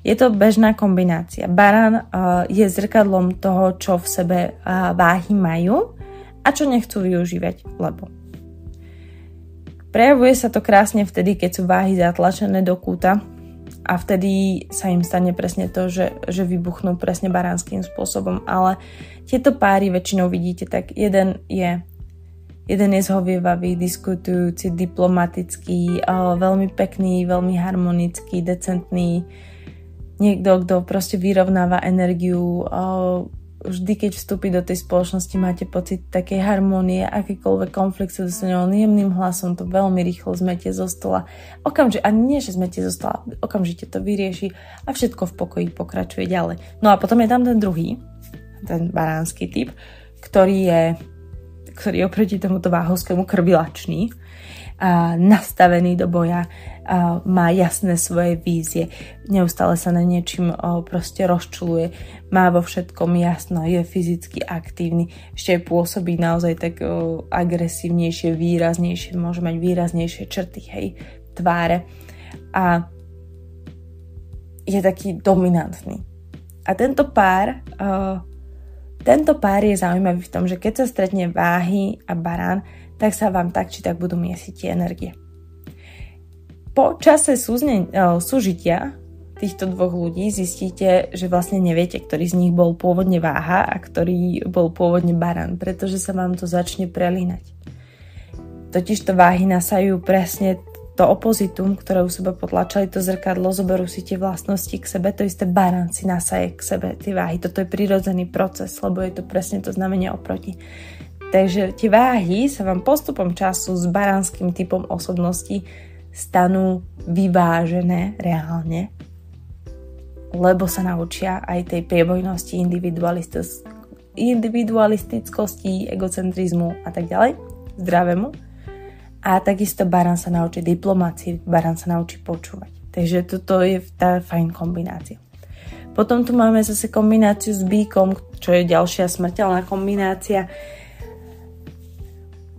je to bežná kombinácia. Barán uh, je zrkadlom toho, čo v sebe uh, váhy majú a čo nechcú využívať, lebo Prejavuje sa to krásne vtedy, keď sú váhy zatlačené do kúta a vtedy sa im stane presne to, že, že vybuchnú presne baránským spôsobom. Ale tieto páry väčšinou vidíte, tak jeden je jeden je zhovievavý, diskutujúci, diplomatický, veľmi pekný, veľmi harmonický, decentný, niekto, kto proste vyrovnáva energiu, vždy, keď vstúpi do tej spoločnosti, máte pocit takej harmonie, akýkoľvek konflikt sa dostane jemným hlasom, to veľmi rýchlo zmete zo stola. Okamžite, ani nie, že zmete zo stola, okamžite to vyrieši a všetko v pokoji pokračuje ďalej. No a potom je tam ten druhý, ten baránsky typ, ktorý je, ktorý je oproti tomuto váhovskému krvilačný, a nastavený do boja, a má jasné svoje vízie, neustále sa na niečím o, proste rozčuluje, má vo všetkom jasno, je fyzicky aktívny, ešte pôsobí naozaj tak o, agresívnejšie, výraznejšie, môže mať výraznejšie črty, hej, tváre a je taký dominantný. A tento pár o, tento pár je zaujímavý v tom, že keď sa stretne váhy a barán, tak sa vám tak či tak budú miesiť tie energie. Po čase súzne, súžitia týchto dvoch ľudí zistíte, že vlastne neviete, ktorý z nich bol pôvodne váha a ktorý bol pôvodne baran, pretože sa vám to začne prelínať. Totiž to váhy nasajú presne to opozitum, ktoré u seba potlačali to zrkadlo, zoberú si tie vlastnosti k sebe, to isté baran si nasaje k sebe tie váhy. Toto je prirodzený proces, lebo je to presne to znamenie oproti. Takže tie váhy sa vám postupom času s baránskym typom osobnosti stanú vyvážené reálne, lebo sa naučia aj tej priebojnosti, individualistickosti, egocentrizmu a tak ďalej, zdravému. A takisto barán sa naučí diplomácii, barán sa naučí počúvať. Takže toto je tá fajn kombinácia. Potom tu máme zase kombináciu s bíkom, čo je ďalšia smrteľná kombinácia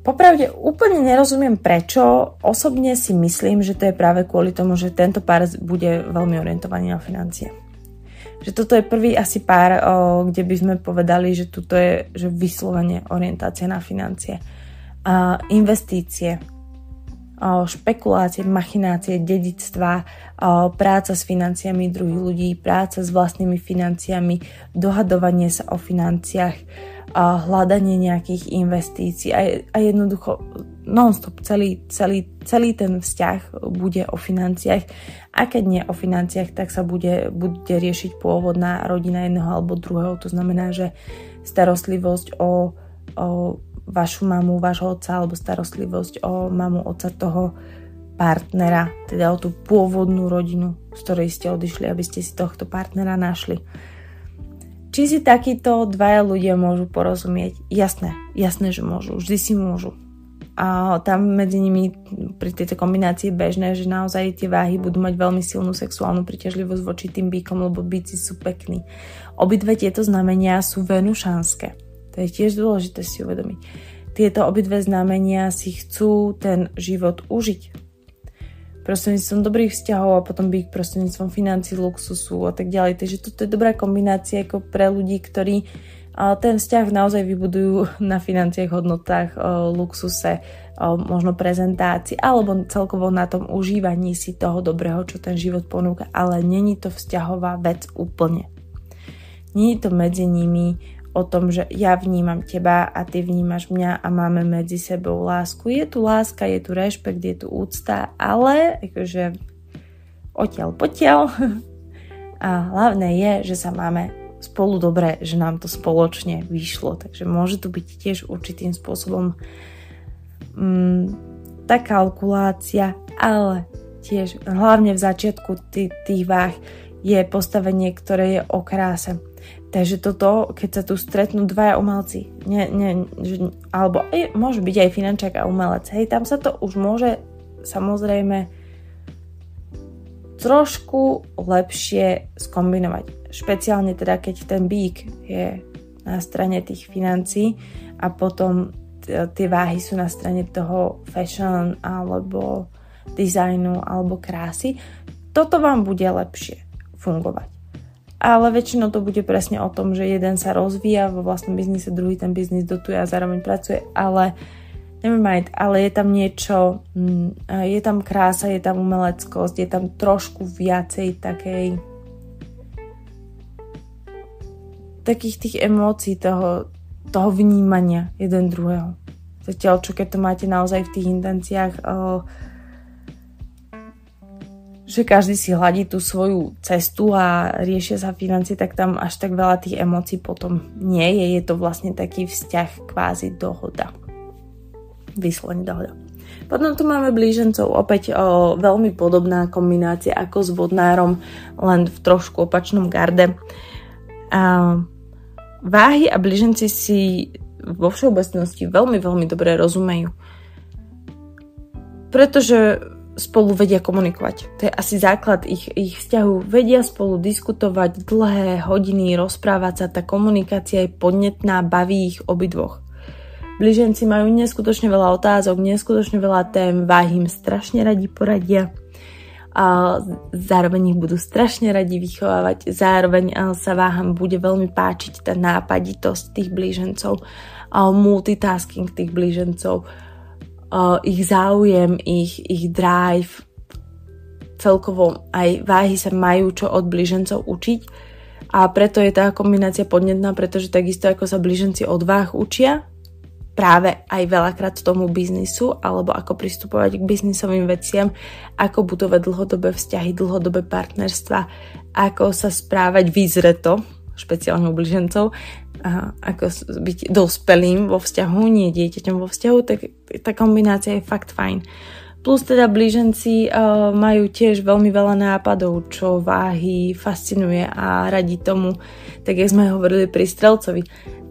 Popravde úplne nerozumiem prečo. Osobne si myslím, že to je práve kvôli tomu, že tento pár bude veľmi orientovaný na financie. Že toto je prvý asi pár, kde by sme povedali, že tuto je že vyslovene orientácia na financie. A investície, špekulácie, machinácie, dedictva, práca s financiami druhých ľudí, práca s vlastnými financiami, dohadovanie sa o financiách, hľadanie nejakých investícií a jednoducho non-stop celý, celý, celý ten vzťah bude o financiách a keď nie o financiách, tak sa bude, bude riešiť pôvodná rodina jedného alebo druhého. To znamená, že starostlivosť o, o vašu mamu, vášho otca alebo starostlivosť o mamu, otca toho partnera, teda o tú pôvodnú rodinu, z ktorej ste odišli, aby ste si tohto partnera našli či si takíto dvaja ľudia môžu porozumieť? Jasné, jasné, že môžu, vždy si môžu. A tam medzi nimi pri tejto kombinácii je bežné, že naozaj tie váhy budú mať veľmi silnú sexuálnu príťažlivosť voči tým bíkom, lebo bíci sú pekní. Obidve tieto znamenia sú venušanské. To je tiež dôležité si uvedomiť. Tieto obidve znamenia si chcú ten život užiť prostredníctvom dobrých vzťahov a potom byť prostredníctvom financí, luxusu a tak ďalej. Takže toto je dobrá kombinácia ako pre ľudí, ktorí ten vzťah naozaj vybudujú na financiách, hodnotách, luxuse, možno prezentácii alebo celkovo na tom užívaní si toho dobrého, čo ten život ponúka, ale není to vzťahová vec úplne. Není to medzi nimi o tom, že ja vnímam teba a ty vnímaš mňa a máme medzi sebou lásku. Je tu láska, je tu rešpekt, je tu úcta, ale akože odtiaľ potiaľ. A hlavné je, že sa máme spolu dobre, že nám to spoločne vyšlo. Takže môže to byť tiež určitým spôsobom mm, tá kalkulácia, ale tiež hlavne v začiatku tých, tých váh je postavenie, ktoré je o kráse Takže toto, keď sa tu stretnú dvaja umelci, ne, ne, že, alebo aj, môže byť aj finančák a umelec, hej, tam sa to už môže samozrejme trošku lepšie skombinovať. Špeciálne teda, keď ten bík je na strane tých financí a potom tie váhy sú na strane toho fashion alebo dizajnu alebo krásy, toto vám bude lepšie fungovať ale väčšinou to bude presne o tom, že jeden sa rozvíja vo vlastnom biznise, druhý ten biznis dotuje a zároveň pracuje, ale never ale je tam niečo, mm, je tam krása, je tam umeleckosť, je tam trošku viacej takej takých tých emócií, toho, toho vnímania jeden druhého. Zatiaľ, čo keď to máte naozaj v tých intenciách uh, že každý si hladí tú svoju cestu a riešia sa financie, tak tam až tak veľa tých emócií potom nie je. Je to vlastne taký vzťah kvázi dohoda. Vyslovene dohoda. Potom tu máme blížencov, opäť o, veľmi podobná kombinácia ako s vodnárom, len v trošku opačnom garde. A, váhy a blíženci si vo všeobecnosti veľmi, veľmi dobre rozumejú. Pretože spolu vedia komunikovať. To je asi základ ich, ich vzťahu. Vedia spolu diskutovať dlhé hodiny, rozprávať sa, tá komunikácia je podnetná, baví ich obidvoch. Blíženci majú neskutočne veľa otázok, neskutočne veľa tém, váhy im strašne radi poradia a zároveň ich budú strašne radi vychovávať, zároveň sa váham bude veľmi páčiť tá nápaditosť tých blížencov, multitasking tých blížencov, uh, ich záujem, ich, ich drive, celkovo aj váhy sa majú čo od blížencov učiť. A preto je tá kombinácia podnetná, pretože takisto ako sa blíženci od váh učia, práve aj veľakrát tomu biznisu alebo ako pristupovať k biznisovým veciam, ako budovať dlhodobé vzťahy, dlhodobé partnerstva, ako sa správať vyzreto, špeciálne u blížencov, a ako byť dospelým vo vzťahu, nie dieťaťom vo vzťahu, tak tá kombinácia je fakt fajn. Plus teda blíženci uh, majú tiež veľmi veľa nápadov, čo váhy fascinuje a radi tomu, tak jak sme hovorili pri Strelcovi,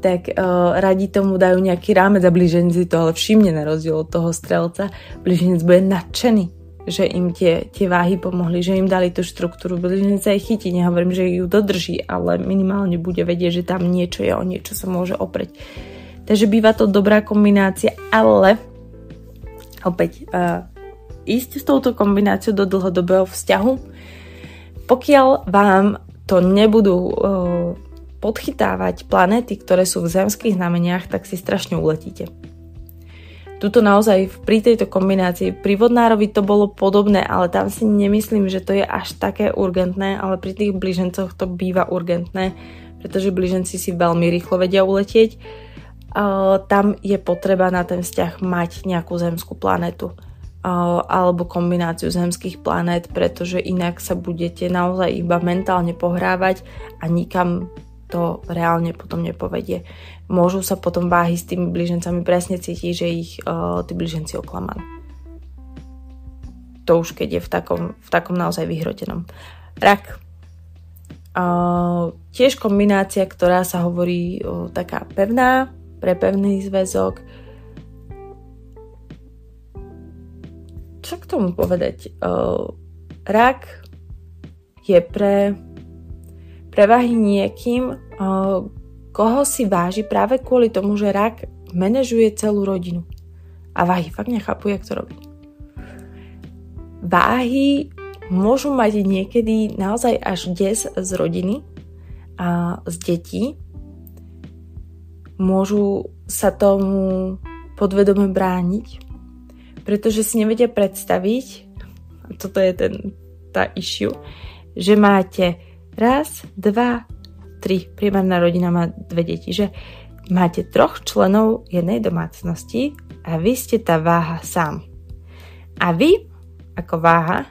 tak uh, radi tomu dajú nejaký rámec a blíženci to ale všimne na rozdiel od toho strelca. Blíženec bude nadšený že im tie, tie váhy pomohli, že im dali tú štruktúru, sa aj chytí, nehovorím, že ju dodrží, ale minimálne bude vedieť, že tam niečo je, o niečo sa môže opreť. Takže býva to dobrá kombinácia, ale opäť uh, ísť s touto kombináciou do dlhodobého vzťahu, pokiaľ vám to nebudú uh, podchytávať planéty, ktoré sú v zemských znameniach, tak si strašne uletíte. Tuto naozaj pri tejto kombinácii pri vodnárovi to bolo podobné, ale tam si nemyslím, že to je až také urgentné, ale pri tých blížencoch to býva urgentné, pretože blíženci si veľmi rýchlo vedia uletieť. Tam je potreba na ten vzťah mať nejakú zemskú planetu alebo kombináciu zemských planét, pretože inak sa budete naozaj iba mentálne pohrávať a nikam to reálne potom nepovedie. Môžu sa potom váhy s tými blížencami presne cítiť, že ich uh, tí blíženci oklamali. To už keď je v takom, v takom naozaj vyhrotenom. Rak. tiež kombinácia, ktorá sa hovorí o, taká pevná, pre pevný zväzok. Čo k tomu povedať? O, rak je pre prevahy niekým, o, koho si váži práve kvôli tomu, že rak manažuje celú rodinu. A váhy fakt nechápu, jak to robí. Váhy môžu mať niekedy naozaj až des z rodiny a z detí. Môžu sa tomu podvedome brániť, pretože si nevedia predstaviť, toto je ten, tá issue, že máte raz, dva, tri, priemerná rodina má dve deti, že máte troch členov jednej domácnosti a vy ste tá váha sám. A vy, ako váha,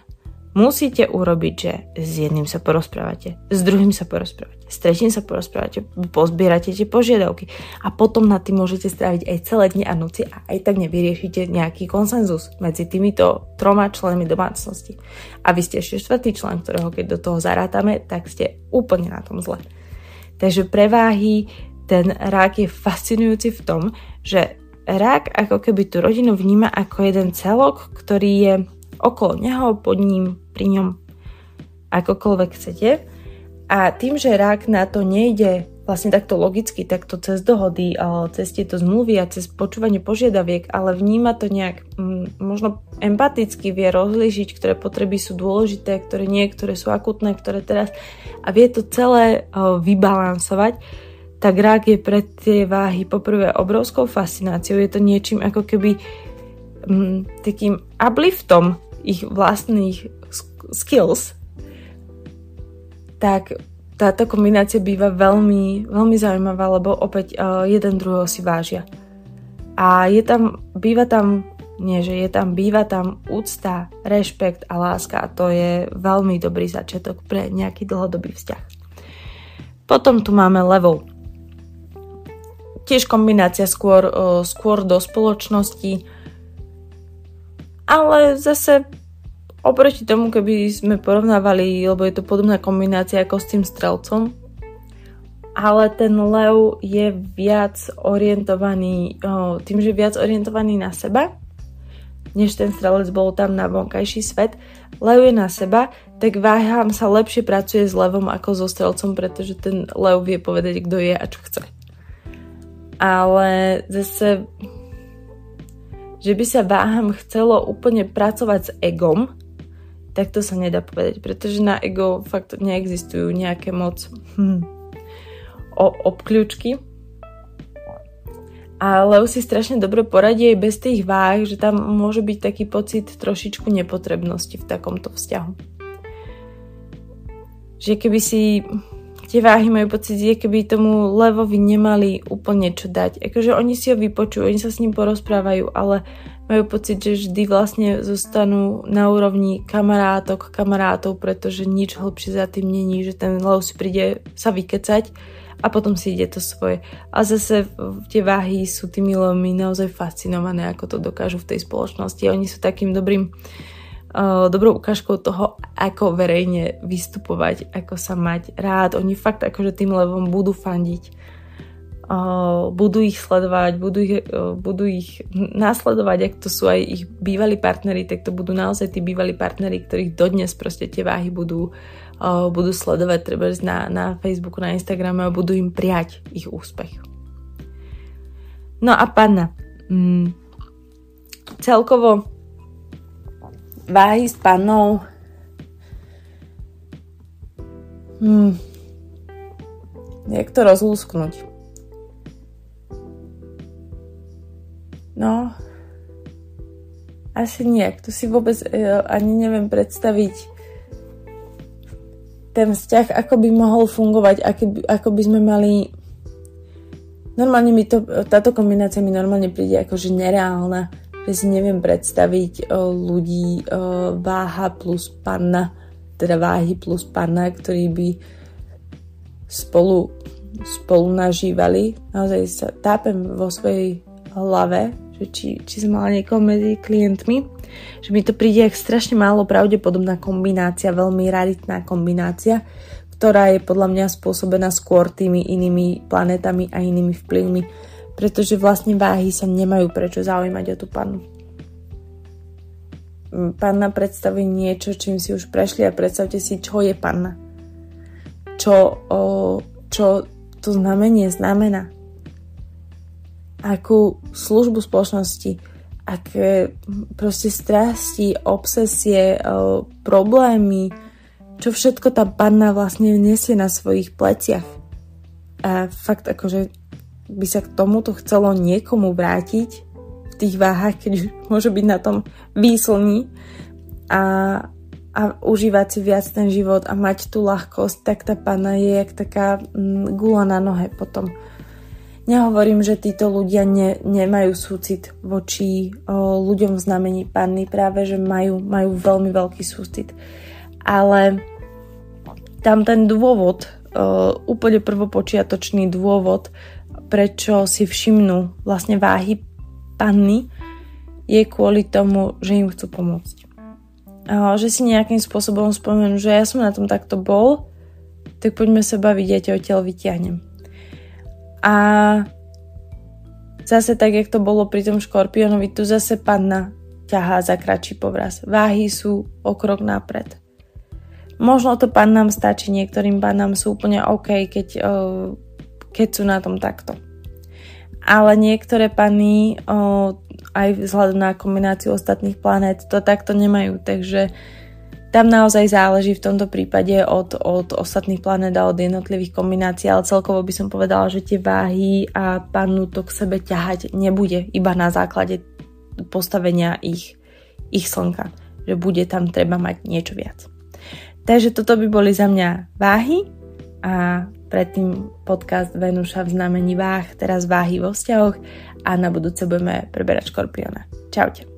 musíte urobiť, že s jedným sa porozprávate, s druhým sa porozprávate, s tretím sa porozprávate, pozbierate tie požiadavky a potom na tým môžete stráviť aj celé dni a noci a aj tak nevyriešite nejaký konsenzus medzi týmito troma členmi domácnosti. A vy ste ešte štvrtý člen, ktorého keď do toho zarátame, tak ste úplne na tom zle. Takže preváhy ten rák je fascinujúci v tom, že rák ako keby tú rodinu vníma ako jeden celok, ktorý je okolo neho, pod ním, pri ňom, akokoľvek chcete. A tým, že rák na to nejde vlastne takto logicky, takto cez dohody, cez tieto zmluvy a cez počúvanie požiadaviek, ale vníma to nejak mm, možno empaticky, vie rozlížiť, ktoré potreby sú dôležité, ktoré nie, ktoré sú akutné, ktoré teraz a vie to celé vybalansovať, tak rák je pre tie váhy poprvé obrovskou fascináciou, je to niečím ako keby mm, takým upliftom ich vlastných skills, tak táto kombinácia býva veľmi, veľmi zaujímavá, lebo opäť uh, jeden druhého si vážia. A je tam, býva tam, nie že je tam, býva tam úcta, rešpekt a láska a to je veľmi dobrý začiatok pre nejaký dlhodobý vzťah. Potom tu máme level tiež kombinácia skôr, skôr do spoločnosti, ale zase oproti tomu, keby sme porovnávali, lebo je to podobná kombinácia ako s tým strelcom, ale ten lev je viac orientovaný, tým, že viac orientovaný na seba, než ten strelec bol tam na vonkajší svet. Lev je na seba, tak váhám sa lepšie pracuje s levom ako so strelcom, pretože ten lev vie povedať, kto je a čo chce ale zase, že by sa váham chcelo úplne pracovať s egom, tak to sa nedá povedať, pretože na ego fakt neexistujú nejaké moc hm, o, obkľúčky. Ale už si strašne dobre poradí aj bez tých váh, že tam môže byť taký pocit trošičku nepotrebnosti v takomto vzťahu. Že keby si tie váhy majú pocit, že keby tomu levovi nemali úplne čo dať. Akože oni si ho vypočujú, oni sa s ním porozprávajú, ale majú pocit, že vždy vlastne zostanú na úrovni kamarátok, kamarátov, pretože nič hlbšie za tým není, že ten lev si príde sa vykecať a potom si ide to svoje. A zase tie váhy sú tými levmi naozaj fascinované, ako to dokážu v tej spoločnosti. Oni sú takým dobrým uh, dobrou ukážkou toho, ako verejne vystupovať, ako sa mať rád. Oni fakt akože tým levom budú fandiť. Uh, budú ich sledovať, budú ich, uh, budú ich následovať, ak to sú aj ich bývalí partnery, tak to budú naozaj tí bývalí partnery, ktorých dodnes proste tie váhy budú, uh, budú sledovať treba na, na Facebooku, na Instagrame a budú im prijať ich úspech. No a panna. Mm, celkovo váhy s. Hmm. Jak to rozlúsknuť? No, asi nejak. To si vôbec uh, ani neviem predstaviť ten vzťah, ako by mohol fungovať, aký, ako by sme mali normálne mi to, táto kombinácia mi normálne príde ako že nereálna že si neviem predstaviť o, ľudí o, váha plus panna, teda váhy plus panna, ktorí by spolu, spolu nažívali. Naozaj sa tápem vo svojej hlave, že či, či som mala niekoho medzi klientmi, že mi to príde jak strašne málo pravdepodobná kombinácia, veľmi raritná kombinácia, ktorá je podľa mňa spôsobená skôr tými inými planetami a inými vplyvmi, pretože vlastne váhy sa nemajú prečo zaujímať o tú pannu. Panna predstaví niečo, čím si už prešli a predstavte si, čo je panna. Čo, o, čo to znamenie znamená. Akú službu spoločnosti, aké proste strasti, obsesie, problémy, čo všetko tá panna vlastne nesie na svojich pleciach. A fakt akože by sa k tomuto chcelo niekomu vrátiť v tých váhach, keď môže byť na tom výslní a, a užívať si viac ten život a mať tú ľahkosť, tak tá panna je jak taká mm, gula na nohe potom. Nehovorím, že títo ľudia ne, nemajú súcit voči o, ľuďom v znamení panny, práve že majú, majú veľmi veľký súcit. Ale tam ten dôvod, uh, úplne prvopočiatočný dôvod, prečo si všimnú vlastne váhy panny, je kvôli tomu, že im chcú pomôcť. Že si nejakým spôsobom spomenú, že ja som na tom takto bol, tak poďme sa baviť, ja ťa odtiaľ vyťahnem. A zase tak, jak to bolo pri tom škorpiónovi, tu zase panna ťahá za kratší povraz. Váhy sú o krok napred. Možno to pannám stačí, niektorým pannám sú úplne OK, keď, uh, keď sú na tom takto. Ale niektoré panny uh, aj vzhľadom na kombináciu ostatných planét to takto nemajú, takže tam naozaj záleží v tomto prípade od, od ostatných planét a od jednotlivých kombinácií, ale celkovo by som povedala, že tie váhy a pannu to k sebe ťahať nebude iba na základe postavenia ich, ich slnka, že bude tam treba mať niečo viac. Takže toto by boli za mňa váhy a predtým podcast Venuša v znamení váh, teraz váhy vo vzťahoch a na budúce budeme preberať škorpiona. Čaute.